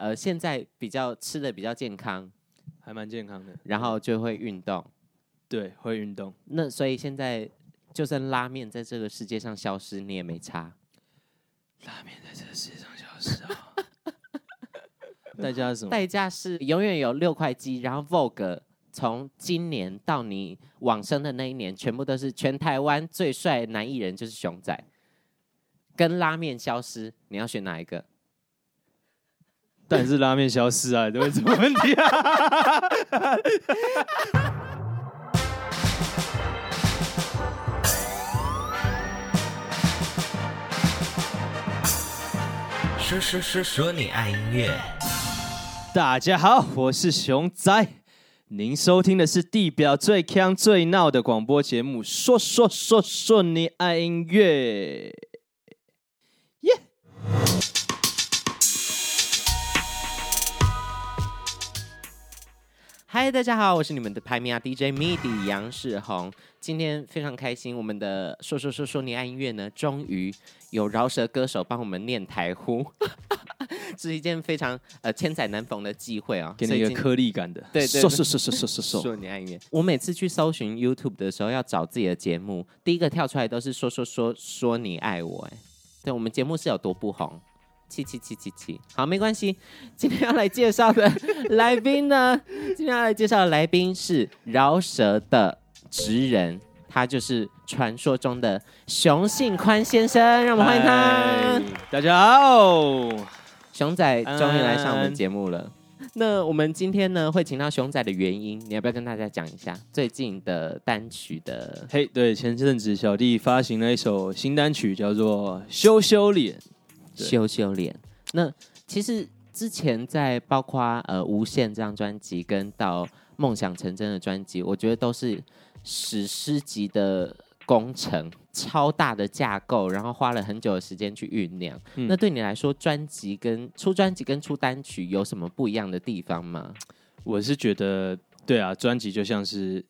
呃现在比较吃的比较健康，还蛮健康的，然后就会运动，对，会运动。那所以现在就算拉面在这个世界上消失，你也没差。拉面在这个世界上消失啊？代价是什么？代价是永远有六块肌，然后 Vogue 从今年到你往生的那一年，全部都是全台湾最帅男艺人，就是熊仔。跟拉面消失，你要选哪一个？但是拉面消失啊，这会什么问题啊？说说说说你爱音乐。大家好，我是熊仔，您收听的是地表最锵最闹的广播节目。说说说说你爱音乐。嗨，大家好，我是你们的排名啊 DJ MIDI 杨世宏。今天非常开心，我们的说说说说你爱音乐呢，终于有饶舌歌手帮我们念台呼，是一件非常呃千载难逢的机会啊，给你一个颗粒感的。对对，说说说说说说说说你爱音乐。我每次去搜寻 YouTube 的时候，要找自己的节目，第一个跳出来都是说说说说你爱我，哎。对，我们节目是有多不红，七七七七七，好，没关系。今天要来介绍的来宾呢，今天要来介绍的来宾是饶舌的职人，他就是传说中的熊信宽先生，让我们欢迎他。大家好，熊仔终于来上我们节目了。那我们今天呢，会请到熊仔的原因，你要不要跟大家讲一下最近的单曲的？嘿，对，前阵子小弟发行了一首新单曲，叫做《羞羞脸》。羞羞脸。那其实之前在包括呃《无限》这张专辑，跟到《梦想成真》的专辑，我觉得都是史诗级的。工程超大的架构，然后花了很久的时间去酝酿。嗯、那对你来说，专辑跟出专辑跟出单曲有什么不一样的地方吗？我是觉得，对啊，专辑就像是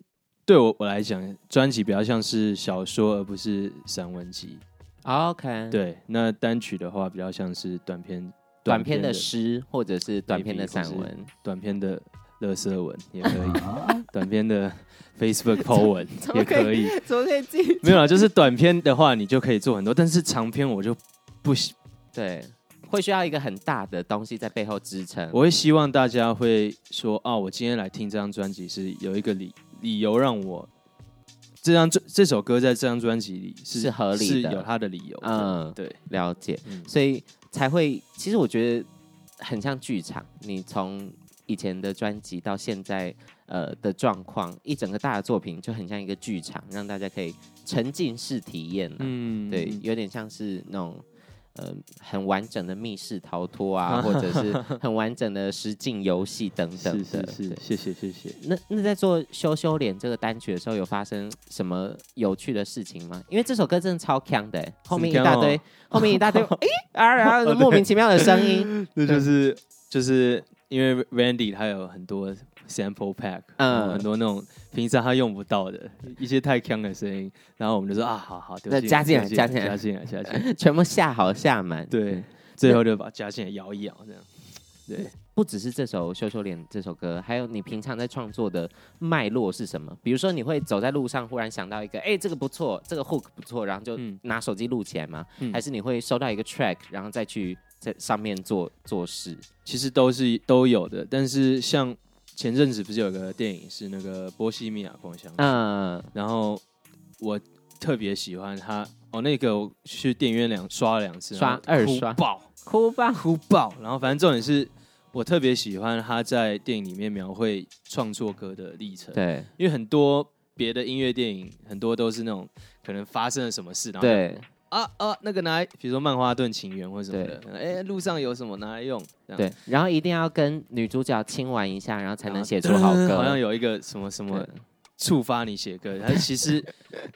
对我我来讲，专辑比较像是小说，而不是散文集。OK，对，那单曲的话，比较像是短篇、短篇的诗，或者是短篇的散文，短篇的乐色文也可以，短篇的。Facebook po 文 也可以，怎么可以记？没有啦，就是短篇的话，你就可以做很多，但是长篇我就不行。对，会需要一个很大的东西在背后支撑。我会希望大家会说，哦，我今天来听这张专辑是有一个理理由让我这张这这首歌在这张专辑里是，是合理的，是有它的理由。嗯，对，了解，嗯、所以才会。其实我觉得很像剧场，你从以前的专辑到现在。呃的状况，一整个大的作品就很像一个剧场，让大家可以沉浸式体验。嗯，对，有点像是那种呃很完整的密室逃脱啊，或者是很完整的实境游戏等等的。是是是，谢谢谢谢。那那在做《羞羞脸》这个单曲的时候，有发生什么有趣的事情吗？因为这首歌真的超强的，后面一大堆，后面一大堆，哎啊，然后莫名其妙的声音，那就是就是因为 Randy 他有很多。Sample pack，嗯，很多那种平常他用不到的一些太强的声音，然后我们就说啊，好好，那加进来，加进来，加进来，加进来，全部下好下满，对，最后就把加进来摇一摇，这样，对，不只是这首《羞羞脸》这首歌，还有你平常在创作的脉络是什么？比如说你会走在路上，忽然想到一个，哎，这个不错，这个 hook 不错，然后就拿手机录起来吗？嗯、还是你会收到一个 track，然后再去在上面做做事？其实都是都有的，但是像。前阵子不是有个电影是那个《波西米亚狂想曲》，嗯，然后我特别喜欢他哦，那个我去电影院两刷了两次，刷二刷。爆，哭爆。哭爆，然后反正重点是我特别喜欢他在电影里面描绘创作歌的历程，对，因为很多别的音乐电影很多都是那种可能发生了什么事，然后对。啊啊，那个拿来，比如说《曼哈顿情缘》或什么的，哎对，路上有什么拿来用？对，然后一定要跟女主角亲完一下，然后才能写出好歌。好像有一个什么什么触发你写歌，它其实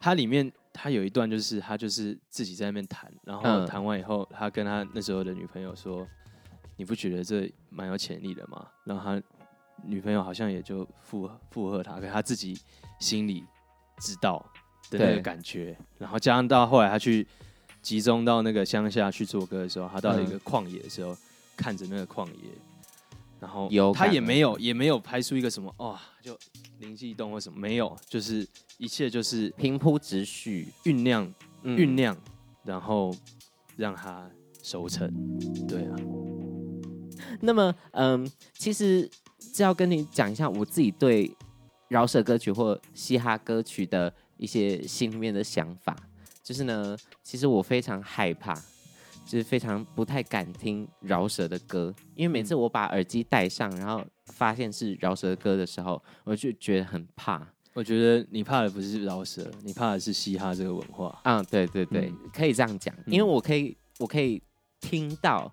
它里面它有一段就是他就是自己在那边弹，然后弹完以后，他跟他那时候的女朋友说：“你不觉得这蛮有潜力的吗？”然后他女朋友好像也就附附和他，可他自己心里知道。的那个感觉，对然后加上到后来他去集中到那个乡下去做歌的时候，他到了一个旷野的时候，嗯、看着那个旷野，然后有他也没有也没有拍出一个什么哦，就灵机一动或什么没有，就是一切就是平铺直叙，酝酿嗯。酝酿，然后让它熟成。对啊，那么，嗯，其实是要跟你讲一下我自己对饶舌歌曲或嘻哈歌曲的一些心里面的想法。就是呢，其实我非常害怕，就是非常不太敢听饶舌的歌，因为每次我把耳机戴上，然后发现是饶舌歌的时候，我就觉得很怕。我觉得你怕的不是饶舌，你怕的是嘻哈这个文化。啊、嗯，对对对，嗯可以这样讲，因为我可以，我可以听到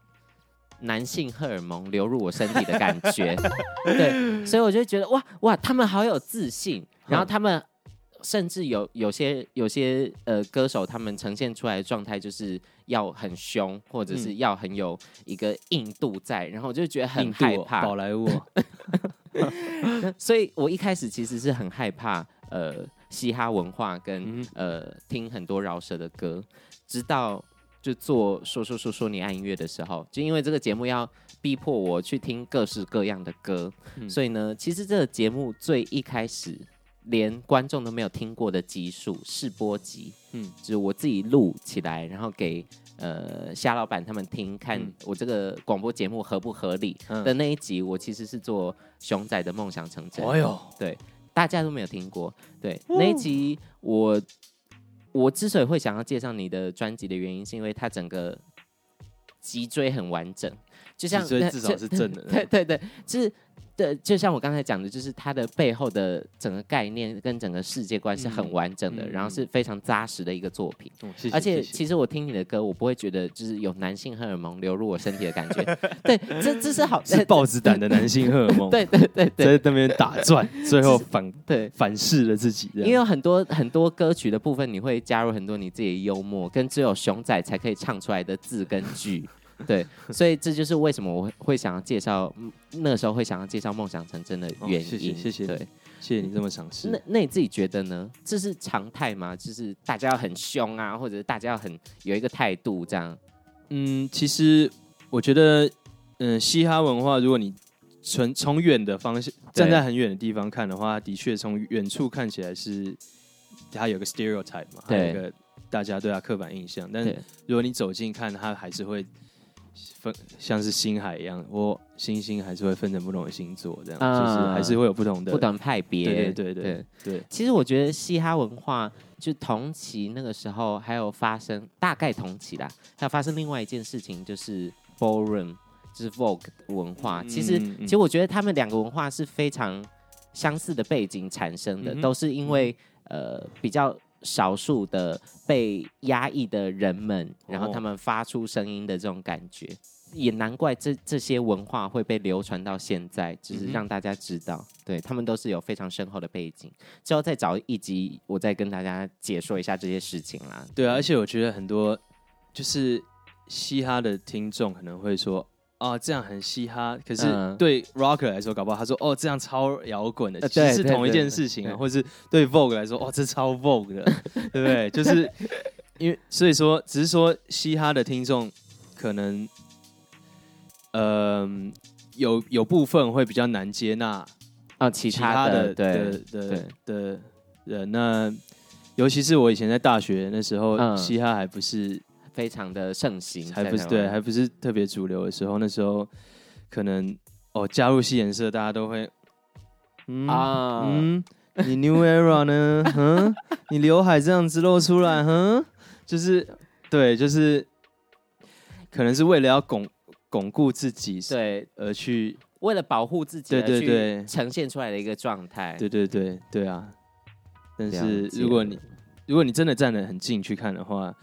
男性荷尔蒙流入我身体的感觉，对，所以我就觉得哇哇，他们好有自信，然后他们甚至有有些有些呃歌手，他们呈现出来的状态就是要很凶，或者是要很有一个硬度在，然后我就觉得很害怕，宝莱坞哦，所以我一开始其实是很害怕呃嘻哈文化跟、嗯呃听很多饶舌的歌，直到就做说说说说你爱音乐的时候，就因为这个节目要逼迫我去听各式各样的歌，嗯。所以呢，其实这个节目最一开始连观众都没有听过的集数试播集，嗯。就是我自己录起来，然后给呃虾老板他们听，看嗯。我这个广播节目合不合理嗯。的那一集，我其实是做熊仔的梦想成真。哎呦，对，大家都没有听过。对，那一集我我之所以会想要介绍你的专辑的原因，是因为它整个脊椎很完整，就像脊椎至少是正的。对 对对，就是对，就像我刚才讲的，就是它的背后的整个概念跟整个世界观是很完整的，然后是非常扎实的一个作品。而且其实我听你的歌，我不会觉得就是有男性荷尔蒙流入我身体的感觉。对，这这是好，是豹子胆的男性荷尔蒙，对对对对在那边打转，最后 反对。反噬了自己这样。因为有很多很多歌曲的部分，你会加入很多你自己的幽默，跟只有熊仔才可以唱出来的字跟句。对，所以这就是为什么我会会想要介绍，嗯那时候会想要介绍《梦想成真》的原因。哦谢谢谢谢对，谢谢你这么赏识。那那你自己觉得呢？这是常态吗？就是大家要很凶啊，或者是大家要很有一个态度这样？嗯，其实我觉得，嗯，嘻哈文化，如果你从从远的方向站在很远的地方看的话，的确从远处看起来是它有个 stereotype 嘛，还有一个大家对它刻板印象。但对如果你走近看，它还是会分像是星海一样，我星星还是会分成不同的星座，这样、啊就是还是会有不同的不同派别。对对对对其实我觉得嘻哈文化就同期那个时候还有发生，大概同期啦，还有发生另外一件事情，就是 ballroom，就是 Vogue 文化。嗯其实，嗯其实我觉得他们两个文化是非常相似的背景产生的，嗯都是因为呃比较少数的被压抑的人们，然后他们发出声音的这种感觉。也难怪这这些文化会被流传到现在，就是让大家知道，对他们都是有非常深厚的背景。之后再找一集，我再跟大家解说一下这些事情啦。对啊，而且我觉得很多就是嘻哈的听众可能会说，哦，这样很嘻哈。可是嗯对 rocker 来说，搞不好他说，哦，这样超摇滚的，呃对对其实是同一对件事情啊。对或是对 Vogue 来说，哦，这超 Vogue 的，对不对？就是因为所以说，只是说嘻哈的听众可能，嗯、有有部分会比较难接纳。啊、其其他他的对的对的的人，那尤其是我以前在大学那时候，嗯嘻哈还不是非常的盛行，还不是对，还不是特别主流的时候，那时候可能哦加入戏颜色，大家都会嗯啊，嗯，你 New Era 呢？嗯，你刘海这样子露出来，嗯，就是对，就是可能是为了要巩巩固自己，对，而去，为了保护自己对对对呈现出来的一个状态。对对对对啊。但是如果你如果你真的站得很近去看的话，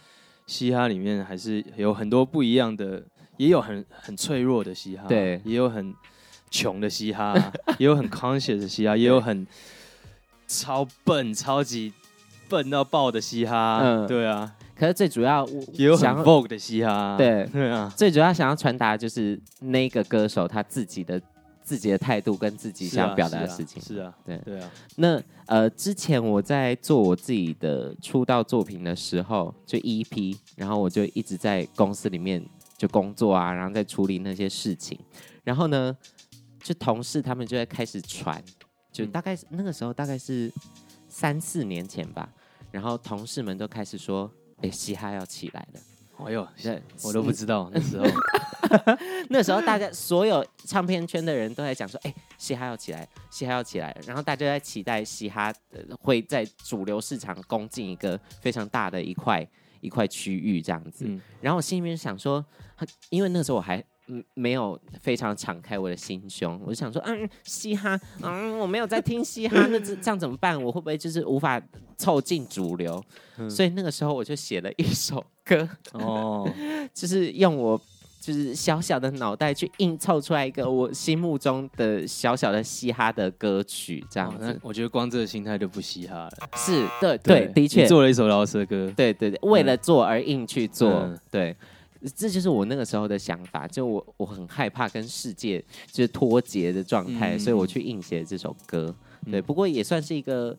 嘻哈里面还是有很多不一样的，也有很很脆弱的嘻哈，对。也有很穷的嘻哈，也有很 conscious 的嘻哈，也有很超笨、超级笨到爆的嘻哈，嗯。对啊，可是最主要我也有很想 vogue 的嘻哈，对。对啊，最主要想要传达就是那个歌手他自己的自己的态度跟自己想表达的事情。是啊，对对啊，那呃，之前我在做我自己的出道作品的时候，就 EP，然后我就一直在公司里面就工作啊，然后在处理那些事情。然后呢，就同事他们就在开始传，就大概那个时候大概是三四年前吧，然后同事们都开始说，哎，嘻哈要起来了。哎呦，现在我都不知道那时候，那时候大家所有唱片圈的人都在讲说，哎，嘻哈要起来，嘻哈要起来，然后大家在期待嘻哈会在主流市场攻进一个非常大的一块一块区域这样子。嗯、然后我心里面想说，因为那时候我还没有非常敞开我的心胸，我就想说，嗯，嘻哈，嗯，我没有在听嘻哈，那这这样怎么办？我会不会就是无法凑进主流？嗯、所以那个时候我就写了一首。歌哦，就是用我就是小小的脑袋去硬凑出来一个我心目中的小小的嘻哈的歌曲，这样子。我觉得光这个心态就不嘻哈了。是，对对，的确做了一首饶舌歌。对对对，为了做而硬去做，对，这就是我那个时候的想法。就我我很害怕跟世界就是脱节的状态，所以我去硬写这首歌。对，不过也算是一个。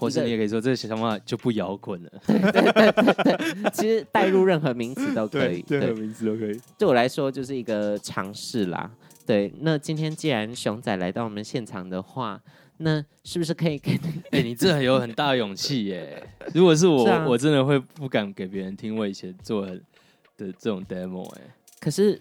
或者你也可以说，这个想法就不摇滚了。对 对对对对，其实带入任何名词都可以，任何名词都可以。对我来说，就是一个尝试啦。对，那今天既然熊仔来到我们现场的话，那是不是可以给？哎，你这很有很大的勇气耶！如果是我，我真的会不敢给别人听我以前做的这种 demo 哎。可是。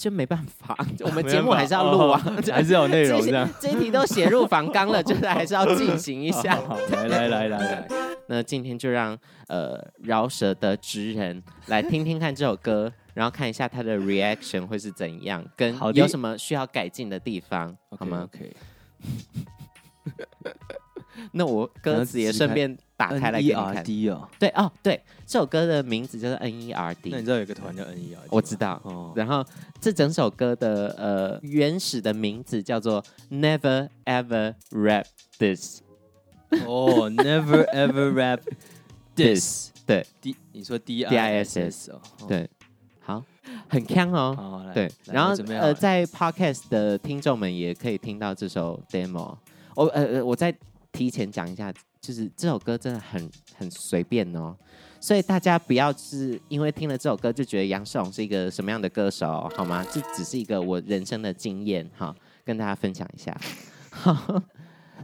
就没办法，我们节目还是要录啊，哦、还是有内容这样。这一题都写入房纲了，就是还是要进行一下。来来来来来，那今天就让呃饶舌的职人来听听看这首歌，然后看一下他的 reaction 会是怎样，跟有什么需要改进的地方，好，好吗？OK。那我歌词也顺便打开来给你看。N-E-R-D 哦，对哦，对，这首歌的名字就是 N-E-R-D。那你知道有个团叫 N-E-R-D？我知道。哦，然后这整首歌的呃原始的名字叫做 Never Ever Rap This。哦，Never Ever Rap This。对，D，你说 D-I-S-S 哦，对，好，很强哦。对，然后呃，在 Podcast 的听众们也可以听到这首 Demo。我呃呃，我在。提前讲一下，就是这首歌真的很很随便哦，所以大家不要是因为听了这首歌就觉得杨世荣是一个什么样的歌手，好吗？这只是一个我人生的经验哈，跟大家分享一下。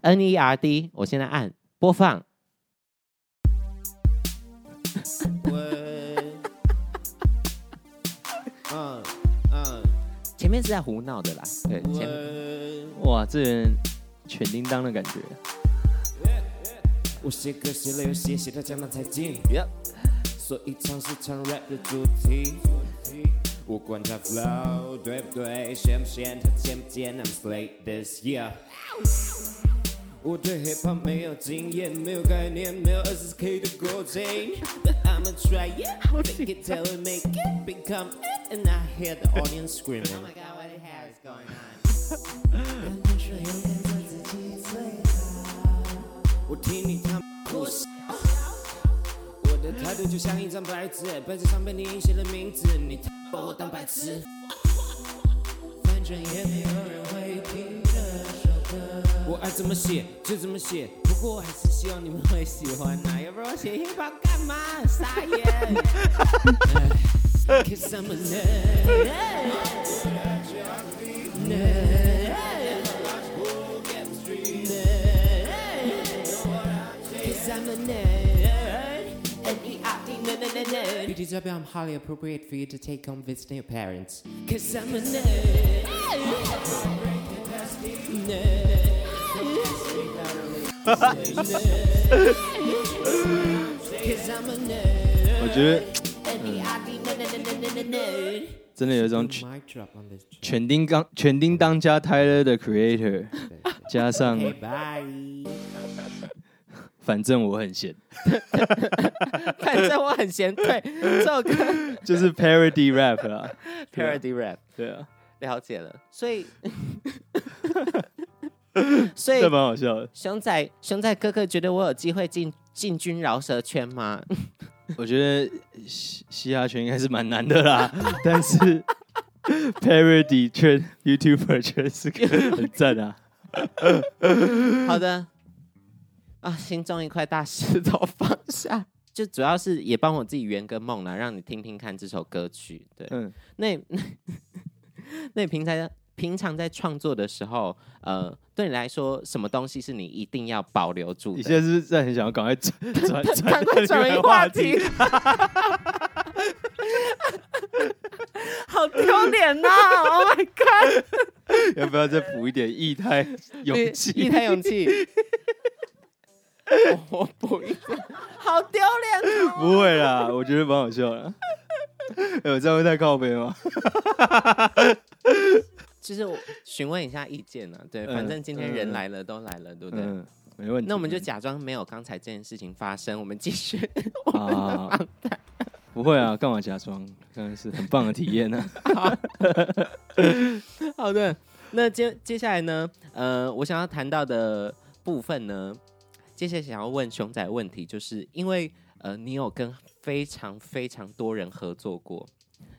N E R D，我现在按播放。嗯嗯前面是在胡闹的啦，对，前面哇，这人全叮当的感觉。我写歌写了又写，写到江南才尽。Yep，所以尝试唱 rap 的主题。我管他 flow 对不对，咸不咸，他贱不贱，I'm slay this year。我对 hip hop 没有经验，没有概念，没有二十 K 的歌金。But I'ma try it, make it, tell it, make it, become it, and I hear the audience screaming. Oh my God, what the hell is going on? 我听你他妈哭死！我的态度就像一张白纸，白纸上被你写了名字，你他妈把我当白痴。反正也没有人会听这首歌。我爱怎么写就怎么写，不过还是希望你们会喜欢啊！要不然我写 hip hop 干嘛？傻眼。Cause I'm a nerd。I'm highly appropriate for you to take home visiting your parents. Cause I'm a nerd. Cause I'm a nerd. 我觉得，真的有一种全叮当全叮当加 Tyler 的 Creator，加上。反正我很闲，反正我很闲。对，这首歌 就是 parody rap 啦，parody rap。对啊，了解了。所以，所以这蛮好笑的。熊仔，熊仔哥哥觉得我有机会进进军饶舌圈吗？我觉得嘻嘻哈圈应该是蛮难的啦，但是 parody 圈 YouTuber 圈是很赞啊。好的。啊，心中一块大石头放下，就主要是也帮我自己圆个梦啦，让你听听看这首歌曲。对，嗯，那那，那你平常平常在创作的时候，呃，对你来说，什么东西是你一定要保留住的？你现在是不是在很想要赶快转 转转赶快转移话题？好丢脸呐！Oh my god！要不要再补一点异态勇气？异态勇气。我不一点，好丢脸哦！不会啦，我觉得蛮好笑的。有这样会太靠北吗？其实我询问一下意见呢，对，反正今天人来了都来了，对不对？没问题。那我们就假装没有刚才这件事情发生，我们继续。啊，不会啊，干嘛假装？当然是很棒的体验呢。好的，那接接下来呢？呃，我想要谈到的部分呢，接下来想要问熊仔问题，就是因为呃，你有跟非常非常多人合作过，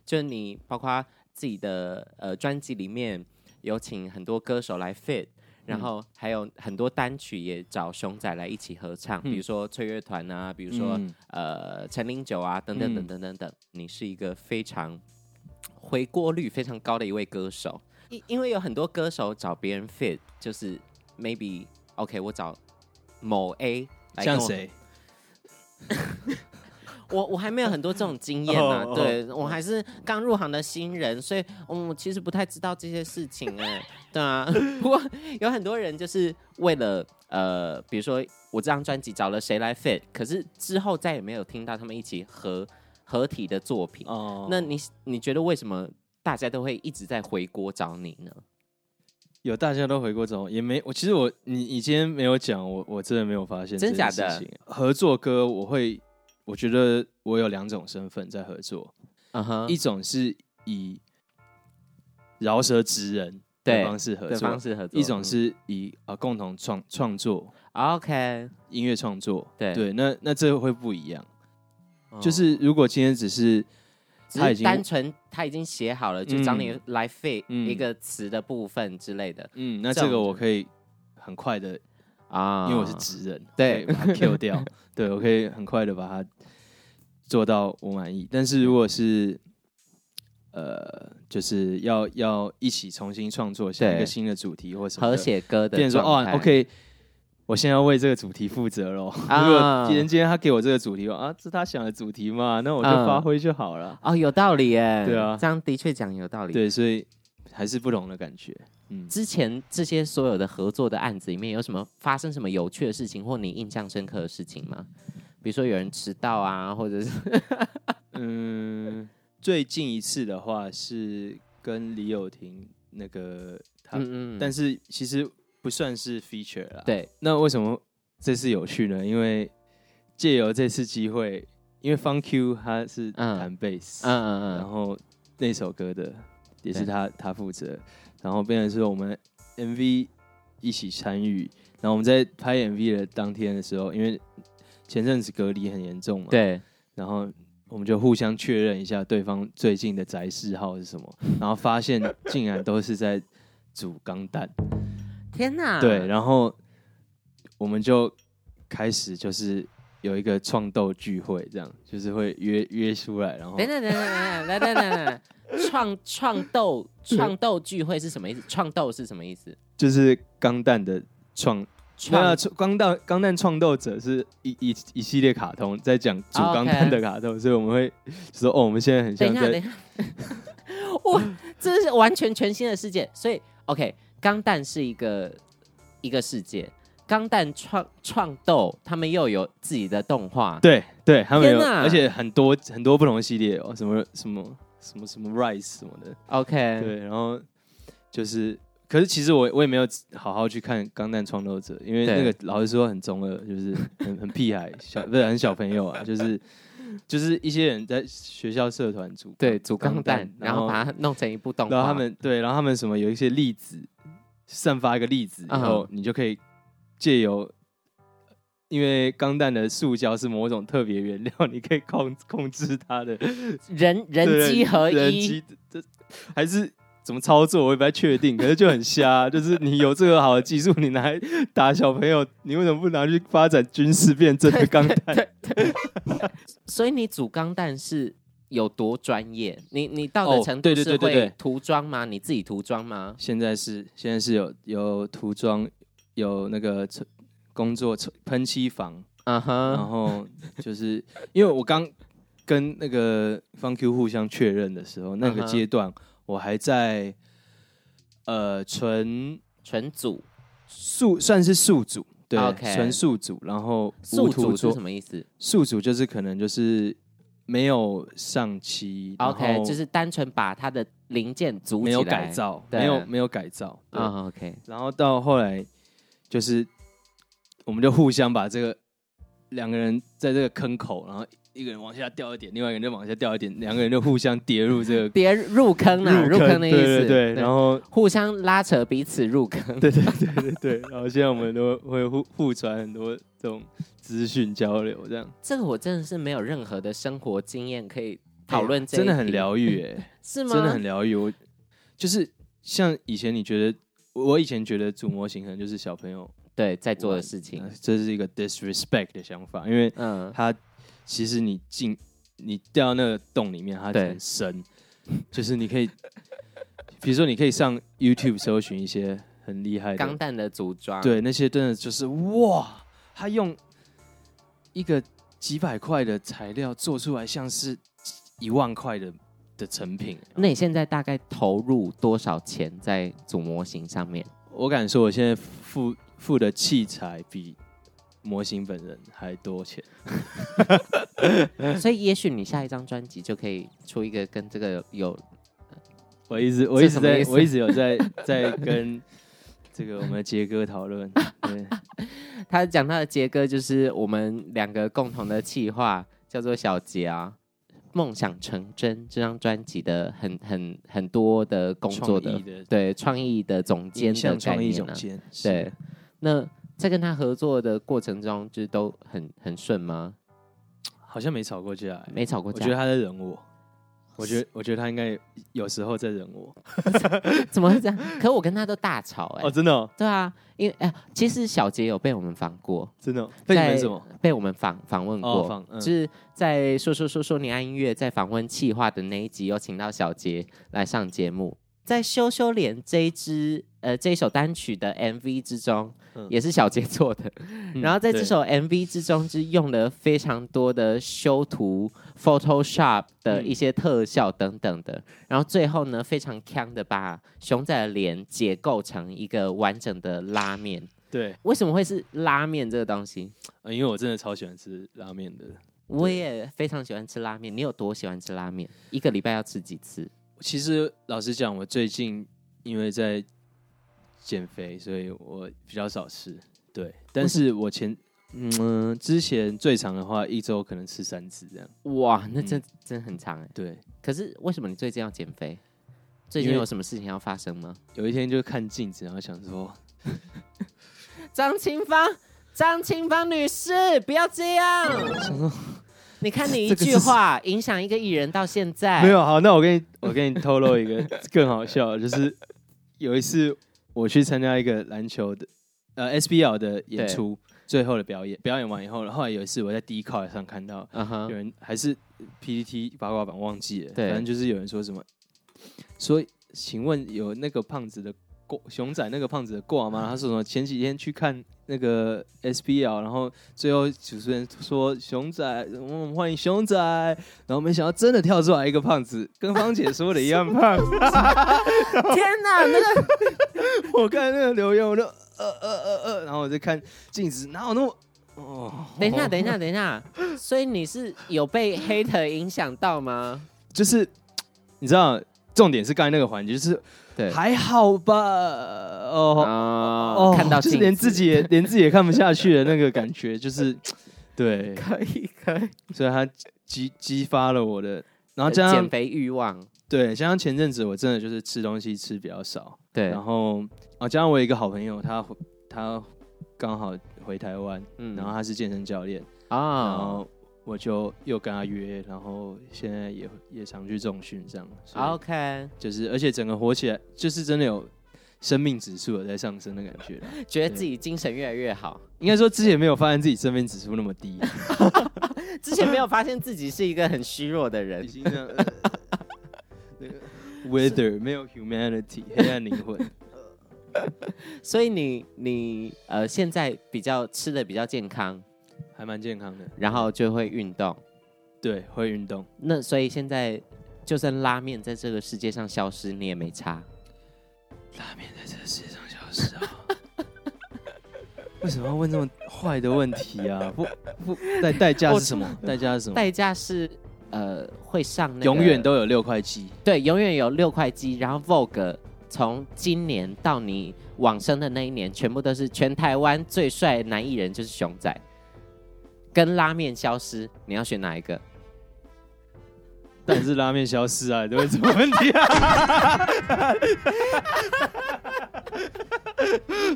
就你包括。自己的呃专辑里面有请很多歌手来 fit，然后还有很多单曲也找熊仔来一起合唱，嗯、比如说脆乐团啊，比如说、嗯、呃陈零九啊等等等等等等。你是一个非常回锅率非常高的一位歌手，因因为有很多歌手找别人 fit，就是 maybe OK，我找某 A 来跟我？我我还没有很多这种经验呢、啊，oh, 对、oh, oh. 我还是刚入行的新人，所以我其实不太知道这些事情哎，对啊。不过有很多人就是为了呃，比如说我这张专辑找了谁来 fit，可是之后再也没有听到他们一起合合体的作品。哦，oh. 那你你觉得为什么大家都会一直在回锅找你呢？有大家都回锅找我，也没我其实我你你今天没有讲，我我真的没有发现真假的合作歌我会。我觉得我有两种身份在合作嗯哼一种是以饶舌直人的方式合作，方式合作一种是以啊共同创创作，OK，音乐创作，对对，那那这会不一样。Oh. 就是如果今天只是他已经单纯他已经写好了，就找你来 fit 一个词的部分之类的，嗯，那这个我可以很快的啊，因为我是直人，对，把它 Q 掉，对我可以很快的把它。做到我满意，但是如果是，呃，就是要要一起重新创作下一个新的主题或什么和写歌的，变成说哦，OK，我现在要为这个主题负责喽。啊、如果今天今天他给我这个主题啊，是他想的主题嘛，那我就发挥就好了。哦，有道理耶，对啊，这样的确讲有道理。对，所以还是不同的感觉。嗯，之前这些所有的合作的案子里面，有什么发生什么有趣的事情，或你印象深刻的事情吗？比如说有人迟到啊，或者是 嗯，最近一次的话是跟李友廷那个他，嗯嗯，但是其实不算是 feature 啦。对，那为什么这次有趣呢？因为借由这次机会，因为 Fun Q 他是弹贝斯，嗯嗯嗯，然后那首歌的也是他他负责，然后变成是我们 MV 一起参与，然后我们在拍 MV 的当天的时候，因为前阵子隔离很严重嘛，对，然后我们就互相确认一下对方最近的宅嗜好是什么，然后发现竟然都是在煮钢弹，天哪！对，然后我们就开始就是有一个创斗聚会，这样就是会约约出来，然后等等等等等等等等，创创斗创斗聚会是什么意思？创斗是什么意思？就是钢弹的创。那钢弹钢弹创斗者是一一一系列卡通，在讲主钢弹的卡通，oh. 所以我们会说哦，我们现在很像 哇，这是完全全新的世界。所以，OK，钢弹是一个一个世界，钢弹创创斗，他们又有自己的动画，对对，他们有，哪。而且很多很多不同的系列哦，什么什么什么什么 Rise 什么的，OK，对，然后就是。可是其实我我也没有好好去看《钢弹创斗者》，因为那个老实说很中二，就是很很屁孩，小不是很小朋友啊，就是就是一些人在学校社团组对组钢弹，然后把它弄成一部动画。然后他们对，然后他们什么有一些粒子散发一个粒子，然后你就可以借由，因为钢弹的塑胶是某种特别原料，你可以控控制它的人人机合一，人机这还是。怎么操作我也不太确定，可是就很瞎。就是你有这个好的技术，你拿来打小朋友，你为什么不拿去发展军事变真的钢弹？所以你组钢弹是有多专业？你你到的程度是会涂装吗？你自己涂装吗？现在是现在是有有涂装，有那个工作喷漆房，嗯哼，然后就是因为我刚跟那个方 Q 互相确认的时候，那个阶段我还在呃纯纯组宿算是宿组，对，OK 纯宿组，然后素无涂装组是什么意思宿组就是可能就是没有上漆？OK，后就是单纯把它的零件组起来，没有改造，对没有没有改造，对啊、OK，然后到后来就是我们就互相把这个两个人在这个坑口，然后一个人往下掉一点，另外一个人就往下掉一点，两个人就互相跌入这个 跌入坑啊，入坑的意思，对对。对，然后互相拉扯彼此入坑，对对对对对，然后现在我们都会互互传很多这种资讯交流，这样。这个我真的是没有任何的生活经验可以讨论真的很疗愈哎，是吗？真的很疗愈。我就是像以前你觉得，我以前觉得组模型可能就是小朋友对在做的事情。呃，这是一个 disrespect 的想法，因为嗯，它其实你进你掉到那个洞里面，它对很深，就是你可以，比如说你可以上 YouTube 搜寻一些很厉害的钢弹的组装，对，那些真的就是哇，他用一个几百块的材料做出来，像是一万块的的成品。那你现在大概投入多少钱在组模型上面？我敢说，我现在付付的器材比模型本人还多钱。所以也许你下一张专辑就可以出一个跟这个有我一直我一直在我一直有在在跟这个我们的杰哥讨论。对，他讲他的杰哥就是我们两个共同的企划，叫做小杰啊。梦想成真这张专辑的很很很多的工作的对创意的总监的像创意概念呢、总监。对，那在跟他合作的过程中，就是都很很顺吗？好像没吵过架、欸，没吵过架？我觉得他在忍我。我觉得，我觉得他应该有时候在忍我。怎么会这样？可我跟他都大吵哎、欸！哦，真的、哦？对啊，因为哎、呃，其实小杰有被我们访过，真的、哦？被你们什么？被我们访访问过，哦嗯、就是在说说说说你爱音乐在访问企划的那一集，有请到小杰来上节目。在羞羞脸这一支呃这一首单曲的 MV 之中，嗯、也是小杰做的。嗯、然后在这首 MV 之中，是用了非常多的修图、Photoshop 的一些特效等等的。嗯、然后最后呢，非常强的把熊仔的脸解构成一个完整的拉面。对，为什么会是拉面这个东西？呃，因为我真的超喜欢吃拉面的。我也非常喜欢吃拉面。你有多喜欢吃拉面？一个礼拜要吃几次？其实老实讲，我最近因为在减肥，所以我比较少吃。对，但是我前嗯之前最长的话，一周可能吃三次这样。哇，那真、嗯、真很长哎。对，可是为什么你最近要减肥？最近有什么事情要发生吗？有一天就看镜子，然后想说，张清芳，张清芳女士，不要这样。想说。你看你一句话影响一个艺人到现在。没有好，那我跟你我跟你透露一个更好笑的，就是有一次我去参加一个篮球的呃 SBL 的演出，最后的表演表演完以后，后来有一次我在 Dcard 上看到有人还是 PPT 八卦版忘记了，反正就是有人说什么，说请问有那个胖子的挂熊仔那个胖子的挂吗？他说什么前几天去看。那个 SBL，然后最后主持人说熊仔，我们欢迎熊仔，然后没想到真的跳出来一个胖子，跟芳姐说的一样胖。天哪，那个 我看那个留言，我就呃呃呃呃，然后我就看镜子，哪有那么……哦，等一下，等一下，等一下，所以你是有被 hater 影响到吗？就是你知道，重点是刚才那个环节，就是。对，还好吧，哦哦，看到就是连自己也 连自己也看不下去的那个感觉，就是对，可以可以，所以他激激发了我的，然后加上减肥欲望，对，加上前阵子我真的就是吃东西吃比较少，对，然后啊，加上我有一个好朋友，他他刚好回台湾，嗯，然后他是健身教练啊，然后。我就又跟他约，然后现在也也常去重训这样。OK，就是而且整个火起来，就是真的有生命指数有在上升的感觉，觉得自己精神越来越好。应该说之前没有发现自己生命指数那么低，之前没有发现自己是一个很虚弱的人已，经这样。呃那个 Weather 没有 humanity，黑暗灵魂。所以你你呃现在比较吃的比较健康，还蛮健康的，然后就会运动。对，会运动。那所以现在就算拉面在这个世界上消失，你也没差。拉面在这个世界上消失啊？为什么要问这么坏的问题啊？不不，代 代价是什么？代价是什么？代价是呃会上那个永远都有六块肌。对，永远有六块肌。然后 Vogue 从今年到你往生的那一年，全部都是全台湾最帅男艺人，就是熊仔。跟拉面消失，你要选哪一个？但是拉面消失啊，都会什么问题啊？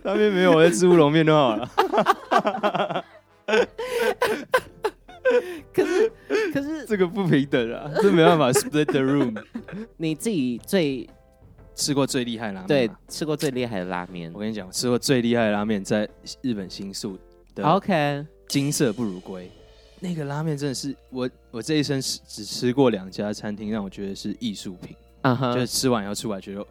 拉面没有，我在吃乌龙面就好了。可是，可是这个不平等啊，这没办法 split the room。你自己最吃过最厉害的拉面？对，吃过最厉害的拉面。我跟你讲，吃过最厉害的拉面在日本新宿的 OK 金色不如归。那个拉面真的是我我这一生只吃过两家餐厅，让我觉得是艺术品。嗯哼，就是吃完以后出来，觉得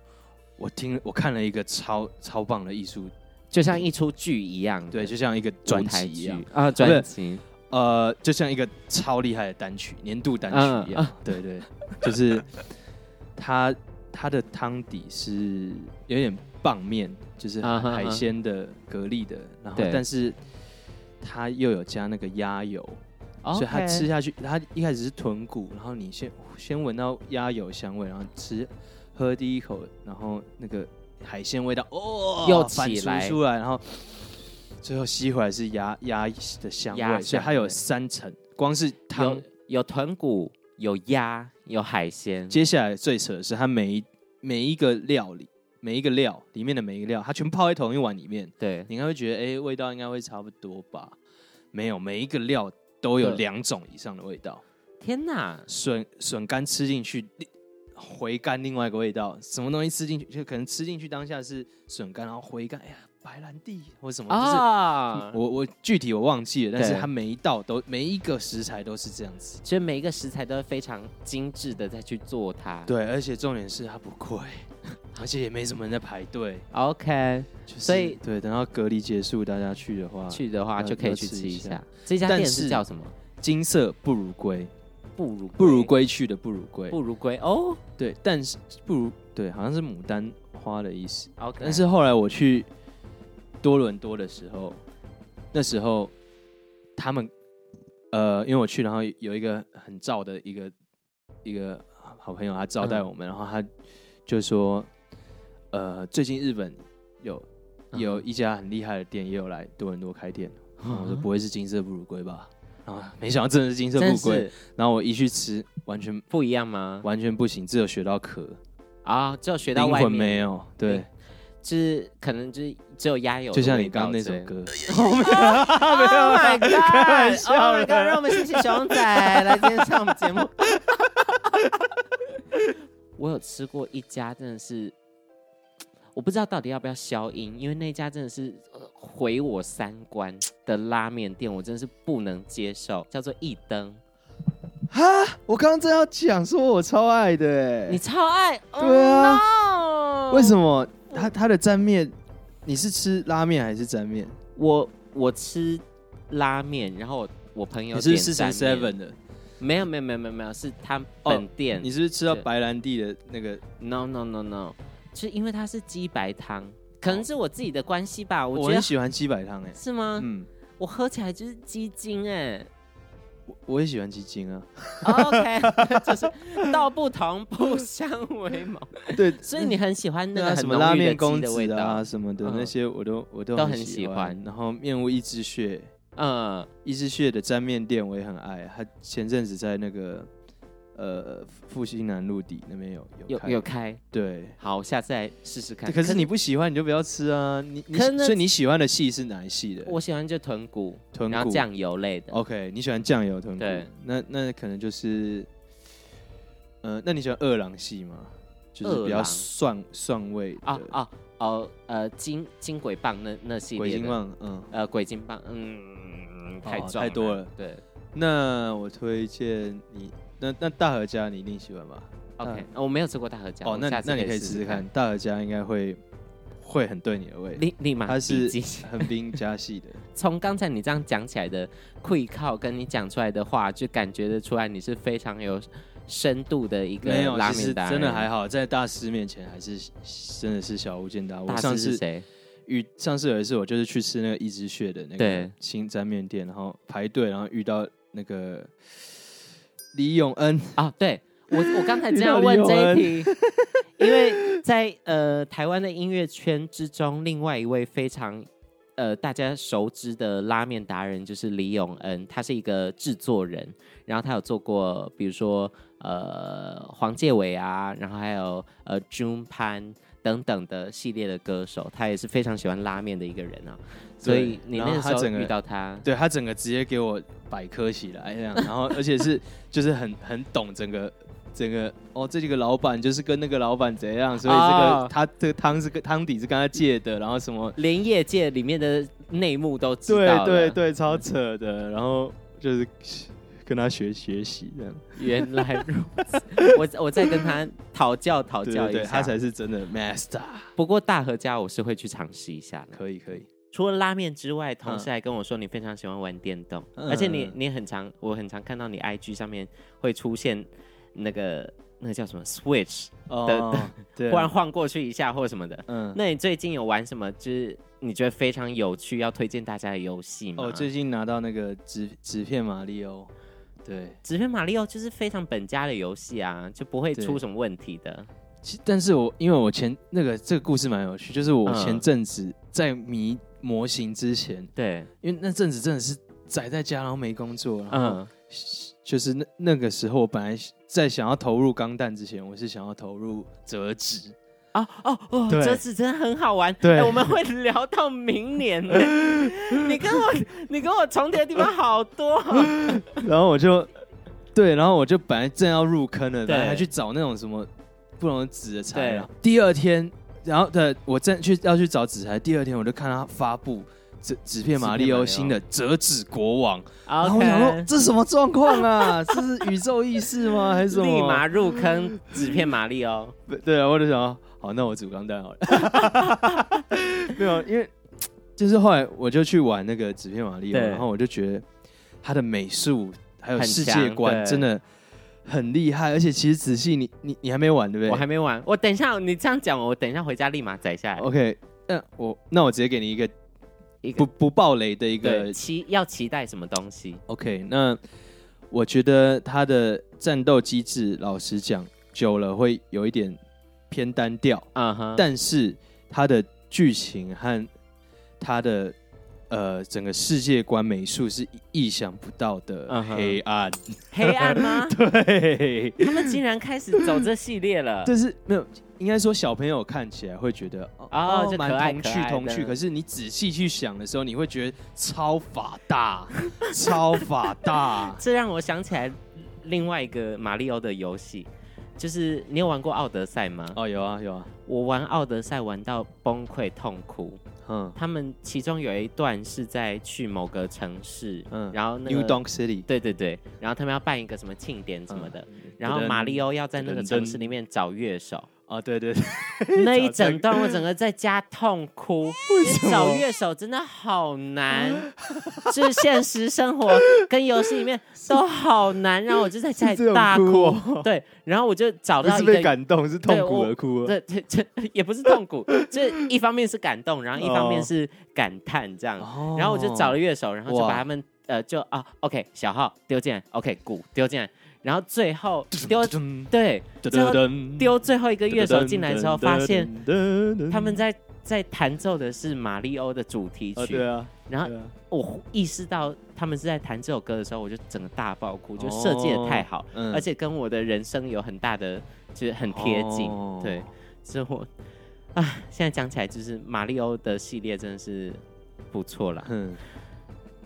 我听我看了一个超超棒的艺术，就像一出剧一样。对，就像一个专辑一样啊，专辑。呃，就像一个超厉害的单曲，年度单曲一样。对对，就是它它的汤底是有点棒面，就是海鲜的蛤蜊的，然后但是它又有加那个鸭油。Okay. 所以它吃下去，它一开始是豚骨，然后你先先闻到鸭油香味，然后吃喝第一口，然后那个海鲜味道哦又起来出来，然后最后吸回来是鸭鸭的香味，鸭所以它有三层，光是汤有，有豚骨，有鸭，有海鲜。接下来最扯的是它每一每一个料理，每一个料里面的每一个料，它全泡在同一碗里面。对，你应该会觉得，哎、欸，味道应该会差不多吧？没有，每一个料。都有两种以上的味道，天哪！笋笋干吃进去回甘，另外一个味道，什么东西吃进去就可能吃进去当下是笋干，然后回甘，哎呀，白兰地或什么啊？我我具体我忘记了，但是它每一道都每一个食材都是这样子，所以每一个食材都是非常精致的再去做它。对，而且重点是它不贵，而且也没什么人在排队。OK，就是，所以对，等到隔离结束，大家去的话，去的话就可以去吃一下。这家店是叫什么？金色不如归，不如不如归去的不如归，不如归哦。对，但是不如对，好像是牡丹花的意思。OK，但是后来我去多伦多的时候，那时候他们呃，因为我去，然后有一个很燥的一个一个好朋友，他招待我们，嗯、然后他就说，呃，最近日本有有一家很厉害的店，也有来多伦多开店。我说不会是金色不如龟吧？啊，没想到真的是金色不如归。然后我一去吃，完全不一样吗？完全不行，只有学到壳啊，只有学到外面没有。对，就是可能就是只有鸭油，就像你刚刚那首歌。Oh my god！开玩笑，Oh my god！让我们谢谢熊仔来今天上我们节目。我有吃过一家，真的是。我不知道到底要不要消音，因为那家真的是毁我三观的拉面店，我真的是不能接受。叫做一灯，哈，我刚刚正要讲说我超爱的，哎，你超爱？对啊，oh, no! 为什么？他他的沾面，你是吃拉面还是沾面？我我吃拉面，然后我我朋友是四十 seven 的，没有没有没有没有没有，是他本店。Oh, 你是不是吃到白兰地的那个？No no no no。是因为它是鸡白汤，可能是我自己的关系吧。我很喜欢鸡白汤，哎，是吗？嗯，我喝起来就是鸡精，哎，我我也喜欢基金啊。OK，就是道不同不相为谋。对，所以你很喜欢那个什么拉面公子啊什么的那些，我都我都都很喜欢。然后面无一枝穴，嗯，一枝穴的沾面店我也很爱。他前阵子在那个。呃，复兴南路底那边有有，有有开，对，好，下次来试试看。可是你不喜欢，你就不要吃啊。你你所以你喜欢的系是哪一系的？我喜欢就豚骨，豚骨然后酱油类的。OK，你喜欢酱油豚骨？那那可能就是，呃，那你喜欢二郎系吗？就是比较蒜蒜味啊啊哦呃金金鬼棒那那系列鬼金棒，嗯呃鬼金棒，嗯，太太多了，对。那我推荐你，那那大和家你一定喜欢吧？OK，我没有吃过大和家。哦，那那你可以试试看，大和家应该会会很对你的胃。立立马，它是横滨加系的。从刚才你这样讲起来的溃靠，跟你讲出来的话，就感觉得出来你是非常有深度的一个拉面达人。真的还好，在大师面前还是真的是小巫见大巫。大师是谁？遇上次有一次，我就是去吃那个一只穴的那个新沾面店，然后排队，然后遇到那个李永恩啊，对我我刚才这样问这一题，因为在呃台湾的音乐圈之中，另外一位非常呃大家熟知的拉面达人就是李永恩，他是一个制作人，然后他有做过比如说呃黄介伟啊，然后还有呃 June 潘。等等的系列的歌手，他也是非常喜欢拉面的一个人啊，所以你那个时候遇到他，对他整个直接给我百科起来这样，然后而且是 就是很很懂整个整个哦，这几个老板就是跟那个老板怎样，所以这个、哦、他这个汤是跟汤底是跟他借的，然后什么连业界里面的内幕都知道，对对对，超扯的，然后就是。跟他学学习这样，原来如此。我我再跟他讨教讨教一下，对对对，他才是真的 master。不过大和家我是会去尝试一下的。可以可以。除了拉面之外，同事还跟我说你非常喜欢玩电动，嗯、而且你你很常，我很常看到你 IG 上面会出现那个那个叫什么 Switch 的，哦、对，忽然晃过去一下或什么的。嗯，那你最近有玩什么？就是你觉得非常有趣要推荐大家的游戏吗？哦，最近拿到那个纸纸片马里奥。对，纸片马里奥就是非常本家的游戏啊，就不会出什么问题的。其但是我因为我前那个这个故事蛮有趣，就是我前阵子在迷模型之前，对，因为那阵子真的是宅在家，然后没工作，然后就是那那个时候，我本来在想要投入钢弹之前，我是想要投入折纸。哦哦哦，折纸真的很好玩。对、欸，我们会聊到明年呢。你跟我，你跟我重叠的地方好多。然后我就，对，然后我就本来正要入坑了，然后还去找那种什么不同的纸的材料。第二天，然后对，我正去要去找纸材，第二天我就看他发布纸纸片马里奥新的折纸国王。然后我想说，这是什么状况啊？这是宇宙意识吗？还是什么？立马入坑纸片马里奥。对啊，我就想。好，那我主钢弹好了。没有，因为就是后来我就去玩那个纸片玛利欧，然后我就觉得他的美术还有世界观真的很厉害，而且其实仔细你你你还没玩对不对？我还没玩，我等一下你这样讲，我等一下回家立马载下来。OK，那我那我直接给你一个一个不不暴雷的一个期要期待什么东西？OK，那我觉得他的战斗机制，老实讲久了会有一点。偏单调，啊哈，但是它的剧情和它的呃整个世界观美术是意想不到的黑暗，黑暗吗？对，他们竟然开始走这系列了，就是没有，应该说小朋友看起来会觉得哦，蛮童趣童趣，可是你仔细去想的时候，你会觉得超法大，超法大，这让我想起来另外一个马里奥的游戏。就是你有玩过奥德赛吗？哦，有啊，有啊。我玩奥德赛玩到崩溃痛哭。嗯，他们其中有一段是在去某个城市，嗯，然后那个 New Donk City，对对对，然后他们要办一个什么庆典什么的，嗯、然后马里奥要在那个城市里面找乐手。哦，对对对，那一整段我 整个在家痛哭。找乐手真的好难，就是现实生活跟游戏里面 都好难，然后我就在家里大哭。对，然后我就找到一个是被感动，是痛苦而哭。对对对，也不是痛苦，这一方面是感动，然后一方面是感叹这样。然后我就找了乐手，然后就把他们呃就啊，OK，小号丢进来，OK，鼓丢进来。然后最后丢对，最后丢最后一个乐手进来之后，发现他们在在弹奏的是马里欧的主题曲。对啊。然后我意识到他们是在弹这首歌的时候，我就整个大爆哭，就设计的太好，而且跟我的人生有很大的就是很贴近。对，所以我啊，现在讲起来就是马里欧的系列真的是不错了。嗯。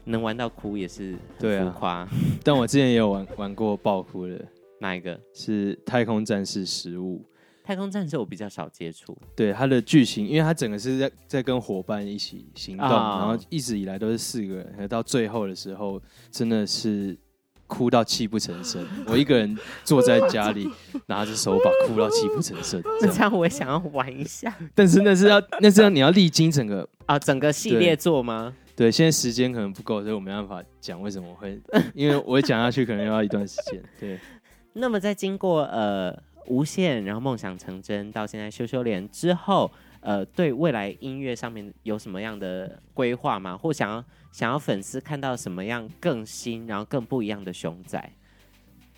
能玩到哭也是很浮夸，啊，但我之前也有玩玩过爆哭的，哪一个？是《太空战士十五》。太空战士我比较少接触，对它的剧情，因为它整个是在在跟伙伴一起行动，哦，然后一直以来都是四个人，到最后的时候真的是哭到泣不成声。我一个人坐在家里，拿着手把哭到泣不成声。那这样我也想要玩一下，但是那是要那是要你要历经整个啊整个系列做吗？对，现在时间可能不够，所以我没办法讲为什么会，因为我讲下去可能要一段时间。对，那么在经过呃无限，然后梦想成真，到现在修修脸之后，呃，对未来音乐上面有什么样的规划吗？或想要想要粉丝看到什么样更新，然后更不一样的熊仔？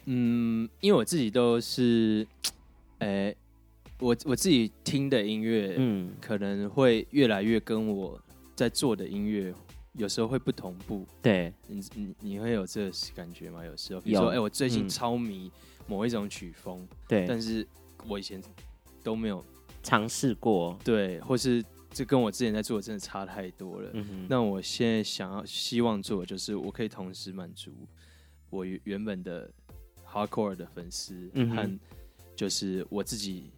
嗯，因为我自己都是，呃，我我自己听的音乐，嗯，可能会越来越跟我在做的音乐。有时候会不同步，对，你你你会有这个感觉吗？有时候，比如说，哎、欸，我最近超迷某一种曲风，对、嗯，但是我以前都没有尝试过，对，或是这跟我之前在做的真的差太多了。嗯、那我现在想要希望做的就是，我可以同时满足我原本的 hardcore 的粉丝、嗯、和就是我自己。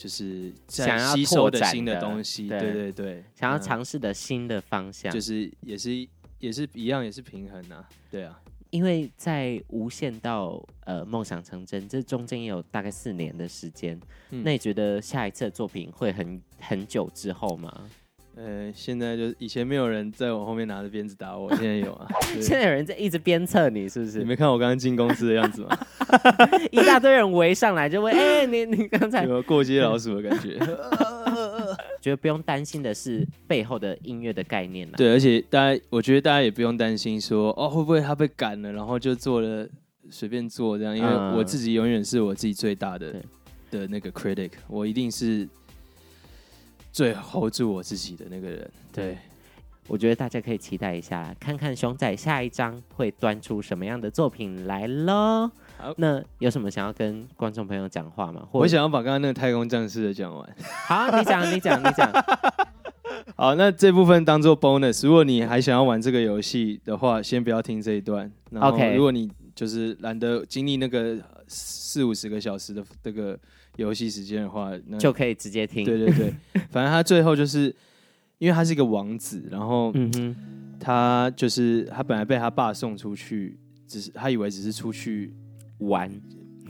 就是想要吸收的新的东西，对。对对，想要尝试的新的方向，就是也是也是一样，也是平衡啊，对啊。因为在无限到呃梦想成真，这中间也有大概四年的时间，嗯，那你觉得下一次的作品会很很久之后吗？呃，现在就是以前没有人在我后面拿着鞭子打我，现在有啊。现在有人在一直鞭策你，是不是？你没看我刚刚进公司的样子吗？一大堆人围上来就问：“ 哎、欸，你你刚才有没有过街老鼠的感觉？”觉得不用担心的是背后的音乐的概念了。对，而且大家，我觉得大家也不用担心说哦，会不会他被赶了，然后就做了随便做这样，因为我自己永远是我自己最大的的那个 critic，我一定是。最 hold 住我自己的那个人，对，我觉得大家可以期待一下，看看熊仔下一章会端出什么样的作品来喽。好，那有什么想要跟观众朋友讲话吗？我想要把刚刚那个太空战士的讲完。好，你讲，你讲，你讲。好，那这部分当做 bonus。如果你还想要玩这个游戏的话，先不要听这一段。OK。如果你就是懒得经历那个四五十个小时的这个。游戏时间的话，那就可以直接听。对对对，反正他最后就是，因为他是一个王子，然后他就是他本来被他爸送出去，只是他以为只是出去玩，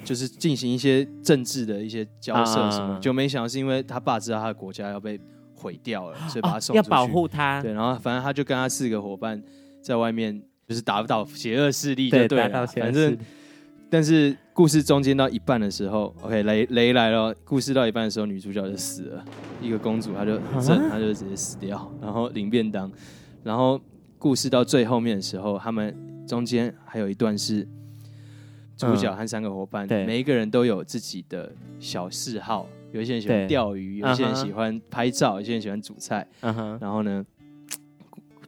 就是进行一些政治的一些交涉什么，就没想到是因为他爸知道他的国家要被毁掉了，所以把他送出去，要保护他。对，然后反正他就跟他四个伙伴在外面，就是打不倒邪恶势力，对，打倒邪恶势力，反正。但是故事中间到一半的时候，OK，雷雷来了。故事到一半的时候，女主角就死了，一个公主，她就很正，她就直接死掉。然后领便当，然后故事到最后面的时候，他们中间还有一段是主角和三个伙伴，嗯、每一个人都有自己的小嗜好。有一些人喜欢钓鱼，有些人喜欢拍照，有些人喜欢煮菜。嗯、然后呢，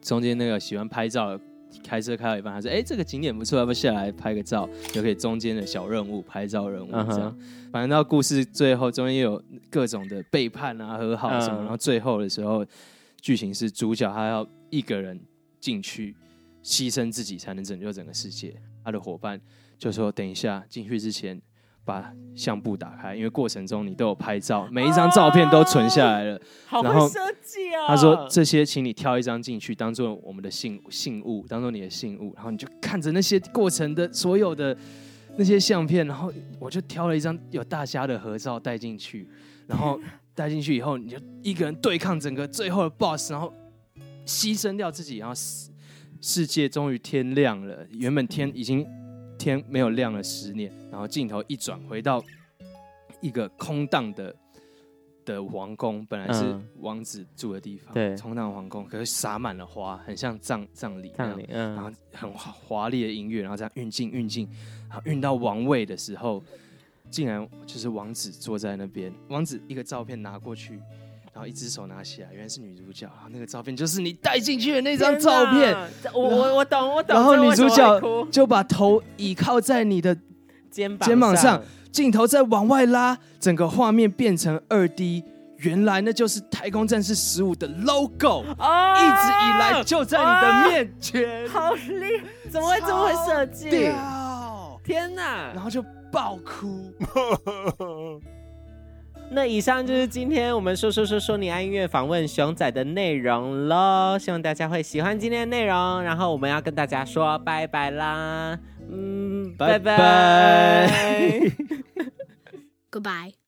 中间那个喜欢拍照的。开车开到一半，他说：“哎、欸，这个景点不错，要不要下来拍个照？就可以中间的小任务，拍照任务这样。Uh -huh. 反正到故事最后，中间有各种的背叛啊、和好什么。Uh -huh. 然后最后的时候，剧情是主角他要一个人进去，牺牲自己才能拯救整个世界。他的伙伴就说：等一下进去之前。”把相簿打开，因为过程中你都有拍照，每一张照片都存下来了。啊、然后设计啊！他说这些，请你挑一张进去，当做我们的信信物，当做你的信物。然后你就看着那些过程的所有的那些相片，然后我就挑了一张有大家的合照带进去。然后 带进去以后，你就一个人对抗整个最后的 BOSS，然后牺牲掉自己，然后世界终于天亮了。原本天已经。天没有亮了十年，然后镜头一转，回到一个空荡的的皇宫，本来是王子住的地方，对、嗯，空荡皇宫，可是洒满了花，很像葬葬礼，葬礼，嗯，然后很华丽的音乐，然后这样运进运进，然后运到王位的时候，竟然就是王子坐在那边，王子一个照片拿过去。然后一只手拿起来，原来是女主角。然后那个照片就是你带进去的那张照片。我我我懂我懂。然后女主角就把头倚靠在你的肩膀肩膀上，镜头再往外拉，整个画面变成二 D。原来那就是《太空战士十五》的 logo，哦，一直以来就在你的面前。好厉害！怎么会这么会设计？天哪！然后就爆哭。那以上就是今天我们说说说说你爱音乐访问熊仔的内容喽，希望大家会喜欢今天的内容。然后我们要跟大家说拜拜啦，嗯，拜拜，拜拜 Goodbye.